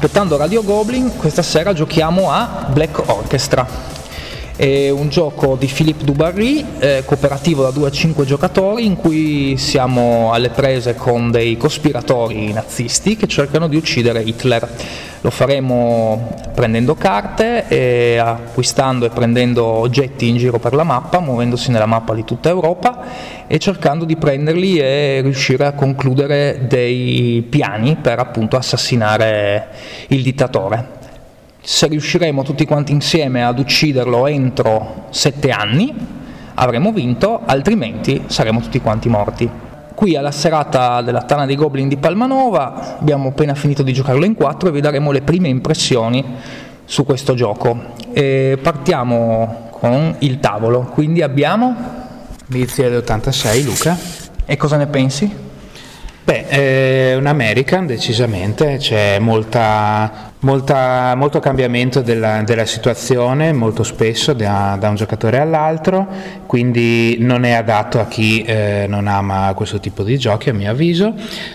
aspettando Radio Goblin, questa sera giochiamo a Black Orchestra. È un gioco di Philippe Dubarry, eh, cooperativo da 2 a 5 giocatori, in cui siamo alle prese con dei cospiratori nazisti che cercano di uccidere Hitler. Lo faremo prendendo carte, e acquistando e prendendo oggetti in giro per la mappa, muovendosi nella mappa di tutta Europa e cercando di prenderli e riuscire a concludere dei piani per appunto assassinare il dittatore se riusciremo tutti quanti insieme ad ucciderlo entro sette anni, avremo vinto, altrimenti saremo tutti quanti morti. Qui alla serata della Tana dei Goblin di Palmanova abbiamo appena finito di giocarlo in quattro e vi daremo le prime impressioni su questo gioco. E partiamo con il tavolo, quindi abbiamo... Vizia del Luca. E cosa ne pensi? Beh, è un American decisamente, c'è molta Molta, molto cambiamento della, della, situazione, molto spesso da, da, un giocatore all'altro, quindi non è adatto a chi eh, non ama questo tipo di giochi a mio avviso,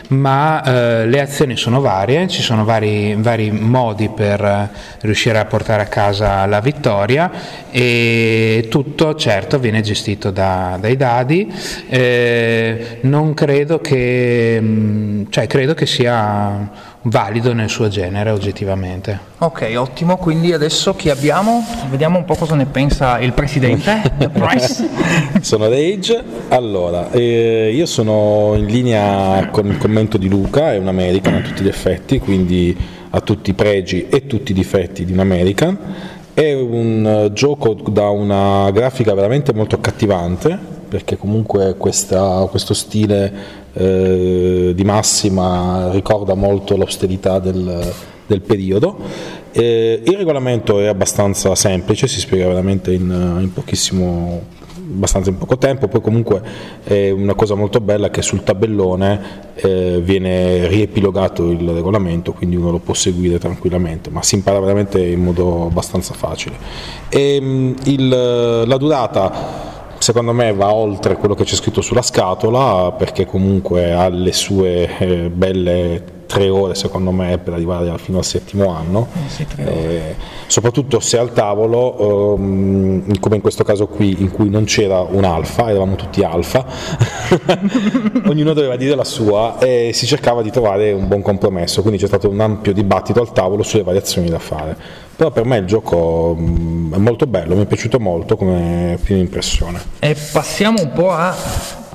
ma eh, le azioni sono varie, ci sono vari, vari modi per riuscire a portare a casa la vittoria e tutto certo viene gestito da, dai dadi, eh, non credo che, mm, cioè, credo che sia valido nel suo genere oggettivamente. Ok, ottimo, quindi adesso chi abbiamo? Vediamo un po' cosa ne pensa il presidente. sono Rage, allora, eh, io sono in linea con il commento di Luca, è un American a tutti gli effetti, quindi ha tutti i pregi e tutti i difetti di un American. È un gioco da una grafica veramente molto accattivante, perché comunque questa, questo stile eh, di massima ricorda molto l'austerità del, del periodo. Eh, il regolamento è abbastanza semplice, si spiega veramente in, in pochissimo abbastanza in poco tempo, poi comunque è una cosa molto bella che sul tabellone eh, viene riepilogato il regolamento, quindi uno lo può seguire tranquillamente, ma si impara veramente in modo abbastanza facile. E, ehm, il, la durata secondo me va oltre quello che c'è scritto sulla scatola perché comunque ha le sue eh, belle tre ore secondo me per arrivare fino al settimo anno, eh, eh, soprattutto se al tavolo, ehm, come in questo caso qui in cui non c'era un alfa, eravamo tutti alfa, ognuno doveva dire la sua e si cercava di trovare un buon compromesso, quindi c'è stato un ampio dibattito al tavolo sulle variazioni da fare. Però per me il gioco mh, è molto bello, mi è piaciuto molto come prima impressione. E passiamo un po' a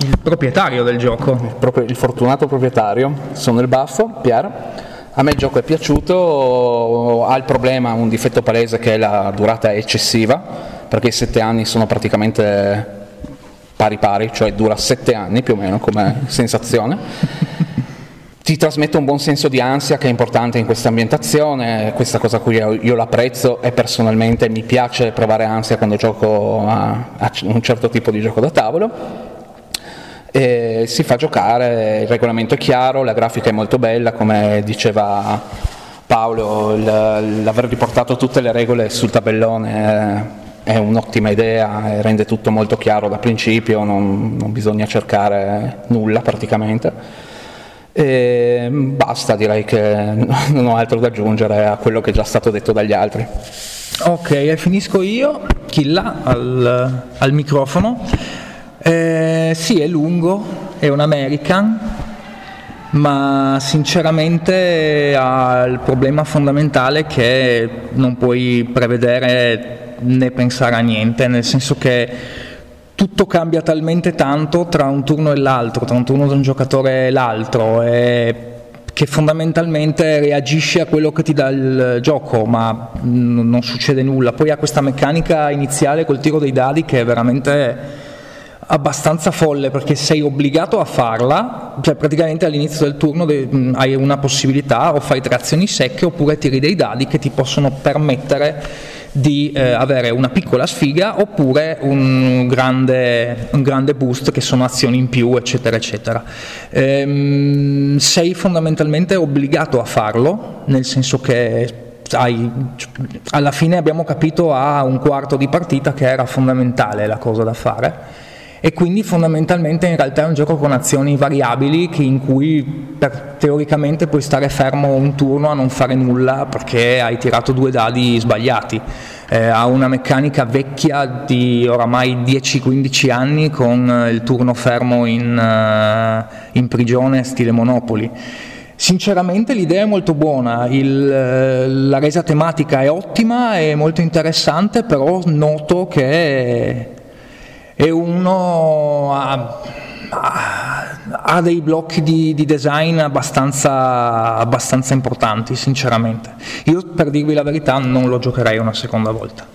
il proprietario del gioco. Il, il fortunato proprietario, sono il baffo, Pier. A me il gioco è piaciuto, ha il problema, un difetto palese che la durata è eccessiva, perché i sette anni sono praticamente pari pari, cioè dura sette anni più o meno come sensazione ti trasmette un buon senso di ansia che è importante in questa ambientazione, questa cosa qui io l'apprezzo e personalmente mi piace provare ansia quando gioco a, a un certo tipo di gioco da tavolo. E si fa giocare, il regolamento è chiaro, la grafica è molto bella, come diceva Paolo, l'aver riportato tutte le regole sul tabellone è un'ottima idea, rende tutto molto chiaro da principio, non, non bisogna cercare nulla praticamente. E basta, direi che non ho altro da aggiungere a quello che è già stato detto dagli altri. Ok, finisco io, Killa al, al microfono. Eh, sì, è lungo, è un American, ma sinceramente ha il problema fondamentale che non puoi prevedere né pensare a niente, nel senso che tutto cambia talmente tanto tra un turno e l'altro, tra un turno di un giocatore e l'altro, e che fondamentalmente reagisce a quello che ti dà il gioco, ma non succede nulla. Poi ha questa meccanica iniziale col tiro dei dadi che è veramente abbastanza folle perché sei obbligato a farla, cioè praticamente all'inizio del turno hai una possibilità o fai tre azioni secche oppure tiri dei dadi che ti possono permettere di eh, avere una piccola sfiga oppure un grande, un grande, boost che sono azioni in più eccetera eccetera. Ehm, sei fondamentalmente obbligato a farlo, nel senso che hai, alla fine abbiamo capito a un quarto di partita che era fondamentale la cosa da fare e quindi fondamentalmente in realtà è un gioco con azioni variabili in cui per, teoricamente puoi stare fermo un turno a non fare nulla perché hai tirato due dadi sbagliati. Eh, ha una meccanica vecchia di oramai 10-15 anni con il turno fermo in, uh, in prigione stile Monopoli. Sinceramente l'idea è molto buona, il, la resa tematica è ottima, è molto interessante, però noto che e uno ha, ha dei blocchi di, di design abbastanza, abbastanza importanti, sinceramente. Io per dirvi la verità non lo giocherei una seconda volta.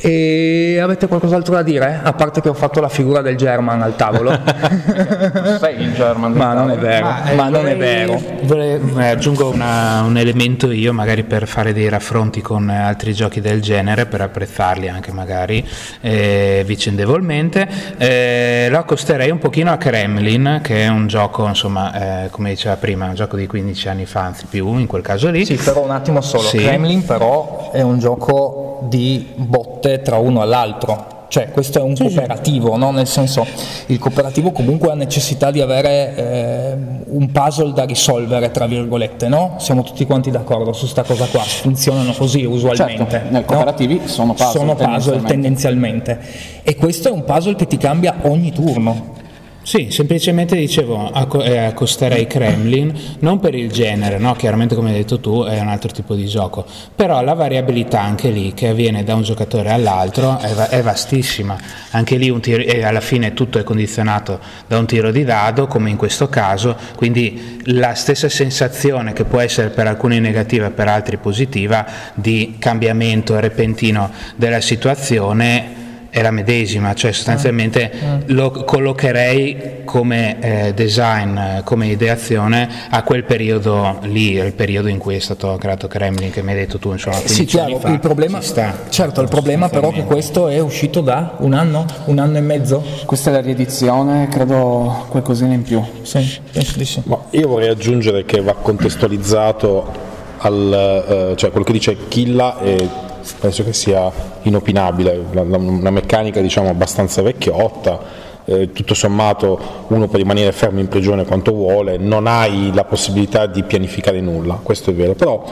E avete qualcos'altro da dire? A parte che ho fatto la figura del German al tavolo. Sei il German. Ma non è vero. Ma, eh, ma non è vero. Vorrei, eh, aggiungo una, un elemento io, magari per fare dei raffronti con altri giochi del genere, per apprezzarli anche magari eh, vicendevolmente. Eh, lo accosterei un pochino a Kremlin, che è un gioco, insomma, eh, come diceva prima, un gioco di 15 anni fa, anzi più in quel caso lì. Sì, però un attimo solo. Sì. Kremlin però è un gioco di botte tra uno all'altro. Cioè, questo è un sì, cooperativo, sì. No? nel senso, il cooperativo comunque ha necessità di avere eh, un puzzle da risolvere, tra virgolette, no? Siamo tutti quanti d'accordo su questa cosa qua, funzionano così usualmente. Certo, nei cooperativi no? sono puzzle, sono puzzle tendenzialmente. E questo è un puzzle che ti cambia ogni turno. Sì, semplicemente dicevo, eh, accosterei Kremlin, non per il genere, no? chiaramente come hai detto tu è un altro tipo di gioco, però la variabilità anche lì che avviene da un giocatore all'altro è, è vastissima, anche lì tiro, alla fine tutto è condizionato da un tiro di dado come in questo caso, quindi la stessa sensazione che può essere per alcuni negativa e per altri positiva di cambiamento repentino della situazione è la medesima, cioè sostanzialmente ah, ah. lo collocherei come eh, design, come ideazione a quel periodo lì, il periodo in cui è stato creato Kremlin, che mi hai detto tu, insomma, sì, chiaro, fa, il problema, certo, il problema però è che questo è uscito da un anno, un anno e mezzo. Questa è la riedizione, credo qualcosina in più. Sì, penso di sì. Ma io vorrei aggiungere che va contestualizzato al, eh, cioè quello che dice Killa e penso che sia inopinabile, una meccanica diciamo abbastanza vecchiotta, eh, tutto sommato uno può rimanere fermo in prigione quanto vuole, non hai la possibilità di pianificare nulla, questo è vero, però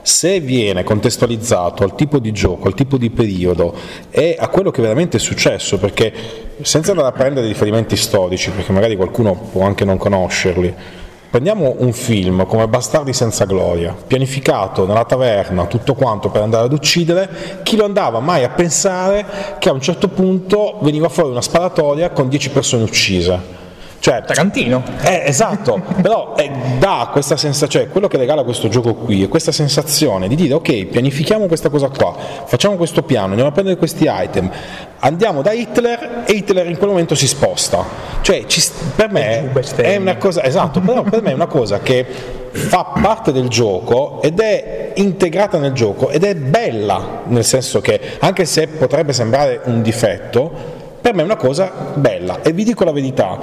se viene contestualizzato al tipo di gioco, al tipo di periodo e a quello che veramente è successo, perché senza andare a prendere riferimenti storici, perché magari qualcuno può anche non conoscerli, Prendiamo un film come Bastardi senza gloria, pianificato nella taverna, tutto quanto per andare ad uccidere, chi lo andava mai a pensare che a un certo punto veniva fuori una sparatoria con 10 persone uccise? Cioè, Tarantino. Eh, esatto, però eh, dà questa sensazione, cioè quello che regala questo gioco qui è questa sensazione di dire ok, pianifichiamo questa cosa qua, facciamo questo piano, andiamo a prendere questi item, andiamo da Hitler e Hitler in quel momento si sposta. Cioè, ci, per me è una cosa, esatto, però per me è una cosa che fa parte del gioco ed è integrata nel gioco ed è bella, nel senso che anche se potrebbe sembrare un difetto, per me è una cosa bella e vi dico la verità,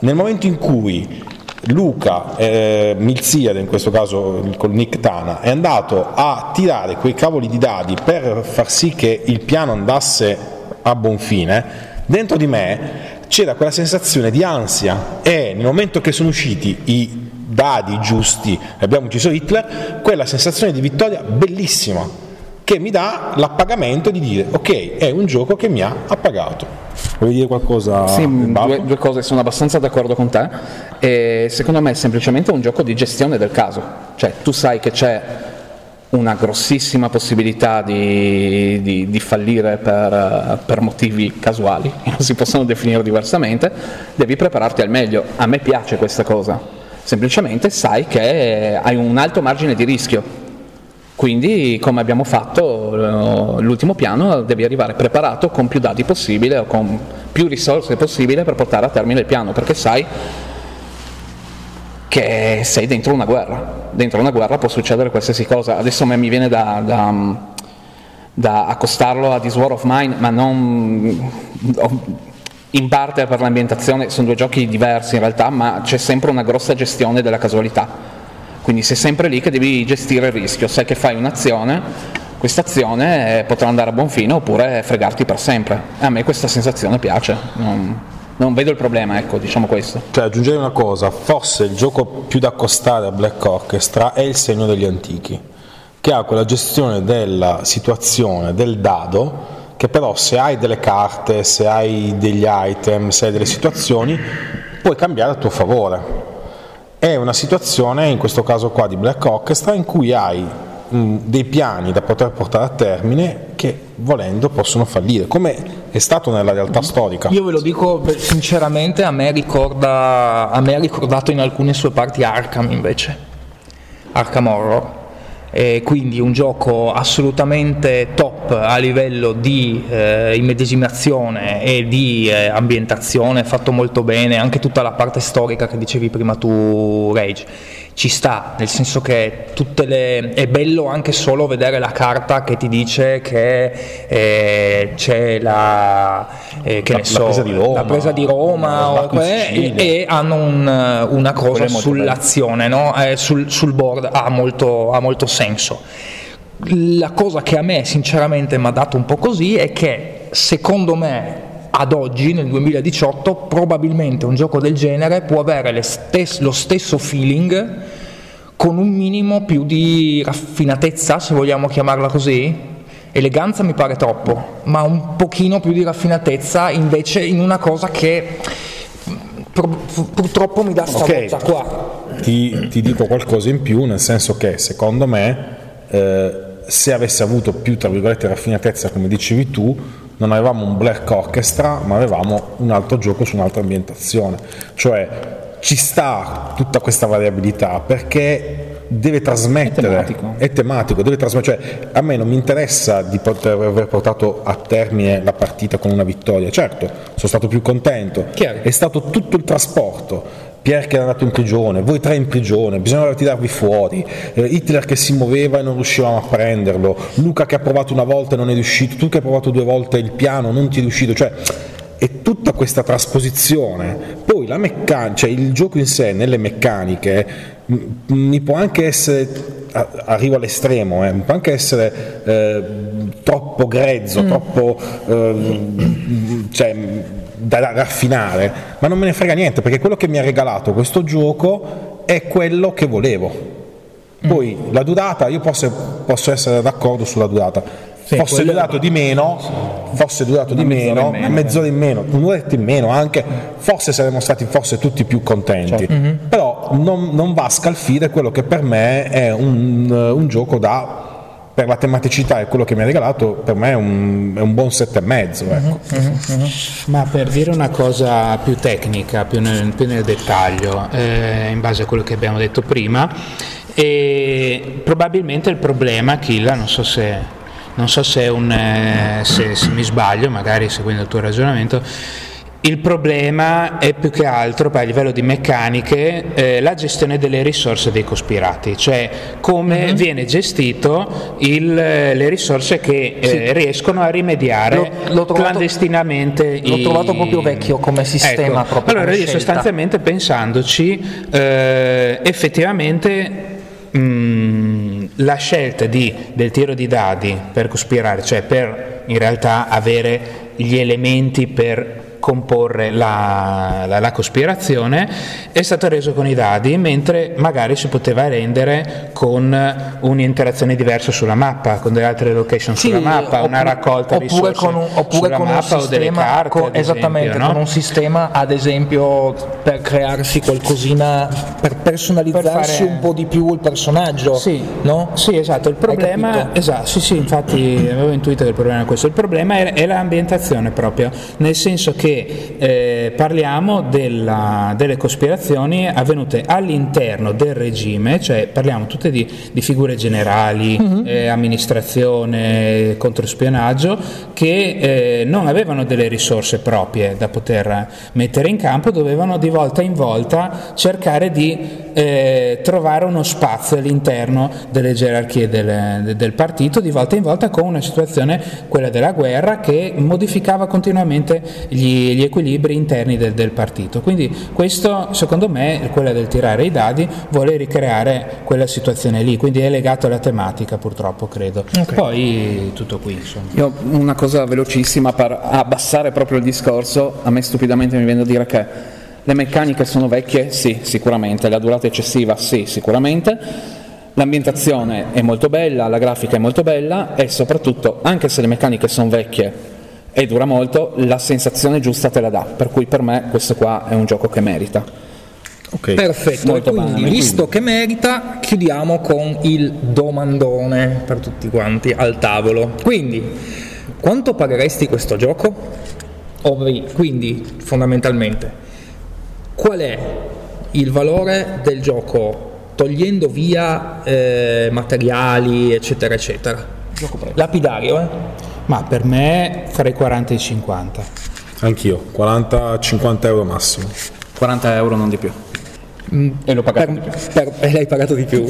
nel momento in cui Luca eh, Milziade, in questo caso con Nick Tana, è andato a tirare quei cavoli di dadi per far sì che il piano andasse a buon fine, dentro di me c'era quella sensazione di ansia e nel momento che sono usciti i dadi giusti e abbiamo ucciso Hitler, quella sensazione di vittoria bellissima che mi dà l'appagamento di dire ok, è un gioco che mi ha appagato. Vuoi dire qualcosa? Sì, due, due, cose, sono abbastanza d'accordo con te. E secondo me è semplicemente un gioco di gestione del caso. Cioè, tu sai che c'è una grossissima possibilità di, di, di fallire per, per, motivi casuali, che non si possono definire diversamente, devi prepararti al meglio. A me piace questa cosa. Semplicemente sai che hai un alto margine di rischio quindi, come abbiamo fatto, eh, l'ultimo piano devi arrivare preparato con più dati possibile o con più risorse possibile per portare a termine il piano, perché sai che sei dentro una guerra. Dentro una guerra può succedere qualsiasi cosa. Adesso a me mi viene da, da, da accostarlo a This War of Mine, ma non in parte per l'ambientazione, sono due giochi diversi in realtà, ma c'è sempre una grossa gestione della casualità quindi sei sempre lì che devi gestire il rischio, sai che fai un'azione, questa azione potrà andare a buon fine oppure fregarti per sempre. A me questa sensazione piace, non, non vedo il problema, ecco, diciamo questo. Cioè, aggiungerei una cosa, forse il gioco più da accostare a Black Orchestra è il segno degli antichi, che ha quella gestione della situazione, del dado, che però se hai delle carte, se hai degli item, se hai delle situazioni, puoi cambiare a tuo favore. È una situazione, in questo caso qua di Black Orchestra, in cui hai mh, dei piani da poter portare a termine che volendo possono fallire, come è stato nella realtà storica. Io ve lo dico sinceramente, a me, ricorda, a me ha ricordato in alcune sue parti Arkham invece, Arkham Horror. Eh, quindi un gioco assolutamente top a livello di eh, immedesimazione e di eh, ambientazione, fatto molto bene, anche tutta la parte storica che dicevi prima tu Rage ci sta, nel senso che le, è bello anche solo vedere la carta che ti dice che eh, c'è la, eh, che la, so, la, presa di Roma, presa di Roma e, e, hanno un, una cosa sull'azione, no? eh, sul, sul, board ha molto, ha molto senso. La cosa che a me sinceramente mi ha dato un po' così è che secondo me ad oggi, nel 2018, probabilmente un gioco del genere può avere stes- lo stesso feeling con un minimo più di raffinatezza, se vogliamo chiamarla così. Eleganza mi pare troppo, ma un pochino più di raffinatezza invece in una cosa che purtroppo mi dà sta okay. qua. Ti, ti, dico qualcosa in più, nel senso che secondo me eh, se avesse avuto più tra virgolette raffinatezza come dicevi tu, non avevamo un black orchestra, ma avevamo un altro gioco su un'altra ambientazione. Cioè ci sta tutta questa variabilità perché deve trasmettere, è tematico, è tematico deve trasmettere, cioè, a me non mi interessa di poter aver portato a termine la partita con una vittoria, certo, sono stato più contento, Chiaro. è stato tutto il trasporto, Pierre che era andato in prigione, voi tre in prigione, bisognava tirarvi fuori, eh, Hitler che si muoveva e non riuscivamo a prenderlo, Luca che ha provato una volta e non è riuscito, tu che hai provato due volte il piano, non ti è riuscito, cioè è tutta questa trasposizione. Poi la meccanica, cioè il gioco in sé, nelle meccaniche, mi può anche essere, arrivo all'estremo, eh, può anche essere eh, troppo grezzo, mm. troppo... Eh, cioè, da raffinare, ma non me ne frega niente perché quello che mi ha regalato questo gioco è quello che volevo. Poi mm. la durata, io posso, posso, essere d'accordo sulla durata. Sì, fosse durato di meno, fosse durato di meno, meno, mezz'ora in meno, un'oretta in meno anche, forse saremmo stati forse tutti più contenti. Certo. Mm-hmm. Però non, non, va a scalfire quello che per me è un, un gioco da per la tematicità e quello che mi ha regalato, per me è un, è un buon sette e mezzo. Ecco. Uh-huh, uh-huh. Ma per dire una cosa più tecnica, più nel, più nel dettaglio, eh, in base a quello che abbiamo detto prima, e probabilmente il problema, Killa, non so se, non so se, un, eh, se, se mi sbaglio, magari seguendo il tuo ragionamento, il problema è più che altro a livello di meccaniche eh, la gestione delle risorse dei cospirati, cioè come mm-hmm. viene gestito il, le risorse che eh, sì. riescono a rimediare l'ho, l'ho trovato, clandestinamente. L'ho i... trovato proprio vecchio come sistema. Ecco. allora io sostanzialmente pensandoci eh, effettivamente mh, mm, la scelta di, del tiro di dadi per cospirare, cioè per in realtà avere gli elementi per comporre la, la, la, cospirazione è stato reso con i dadi, mentre magari si poteva rendere con un'interazione diversa sulla mappa, con delle altre location sì, sulla mappa, oppure, una raccolta di risorse con un, oppure con un sistema, carte. Con, esattamente, esempio, no? con un sistema ad esempio per crearsi qualcosina, per personalizzarsi per fare... un po' di più il personaggio. Sì, no? sì esatto, il problema, esatto, sì, sì, infatti avevo intuito che il problema è questo, il problema è, è l'ambientazione proprio, nel senso che eh, parliamo della, delle cospirazioni avvenute all'interno del regime, cioè parliamo tutte di, di figure generali, uh-huh. eh, amministrazione, controspionaggio, che eh, non avevano delle risorse proprie da poter mettere in campo, dovevano di volta in volta cercare di eh, trovare uno spazio all'interno delle gerarchie del, del, partito, di volta in volta con una situazione, quella della guerra, che modificava continuamente gli, gli equilibri interni del, del, partito. Quindi questo, secondo me, quella del tirare i dadi, vuole ricreare quella situazione lì, quindi è legato alla tematica purtroppo, credo. Okay. Poi tutto qui. Insomma. Io una cosa velocissima per abbassare proprio il discorso, a me stupidamente mi viene a dire che le meccaniche sono vecchie? Sì, sicuramente. La durata eccessiva? Sì, sicuramente. L'ambientazione è molto bella, la grafica è molto bella e soprattutto, anche se le meccaniche sono vecchie e dura molto, la sensazione giusta te la dà. Per cui per me questo qua è un gioco che merita. Okay. Perfetto, Molto quindi bene, visto quindi. che merita, chiudiamo con il domandone per tutti quanti al tavolo. Quindi, quanto pagheresti questo gioco? Ovvi, quindi, fondamentalmente, qual è il valore del gioco togliendo via eh, materiali eccetera eccetera? Lapidario eh? ma per me farei 40 e 50 anch'io. 40-50 euro massimo. 40 euro non di più. Mm, e l'ho pagato per, di più. per, e l'hai pagato di più?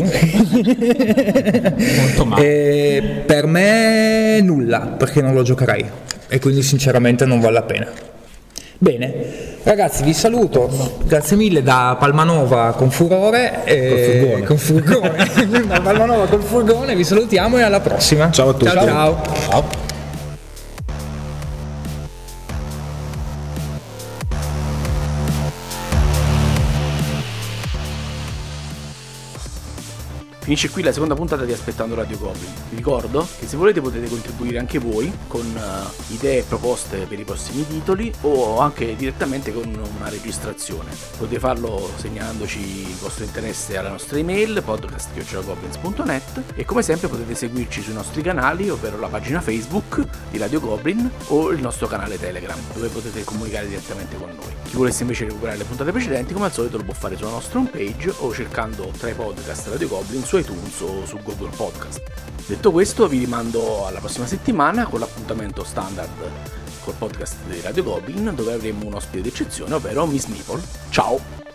Molto male. E per me nulla perché non lo giocherei. E quindi sinceramente non vale la pena bene Ragazzi, vi saluto, grazie mille da Palmanova con furore. E... Con furgone. Con furgone. da Palmanova con furgone, vi salutiamo e alla prossima. Ciao a tutti. ciao. ciao. ciao. Finisce qui la seconda puntata di Aspettando Radio Goblin. Vi ricordo che se volete potete contribuire anche voi con uh, idee e proposte per i prossimi titoli o anche direttamente con una registrazione. Potete farlo segnalandoci il vostro interesse alla nostra email podcast.goblins.net e come sempre potete seguirci sui nostri canali, ovvero la pagina Facebook di Radio Goblin o il nostro canale Telegram, dove potete comunicare direttamente con noi. Chi volesse invece recuperare le puntate precedenti, come al solito lo può fare sulla nostra homepage o cercando tra i podcast Radio Goblin su iTunes o su Google Podcast. Detto questo vi rimando alla prossima settimana con l'appuntamento standard col podcast di Radio Goblin dove avremo un ospite d'eccezione ovvero Miss Meeple. Ciao!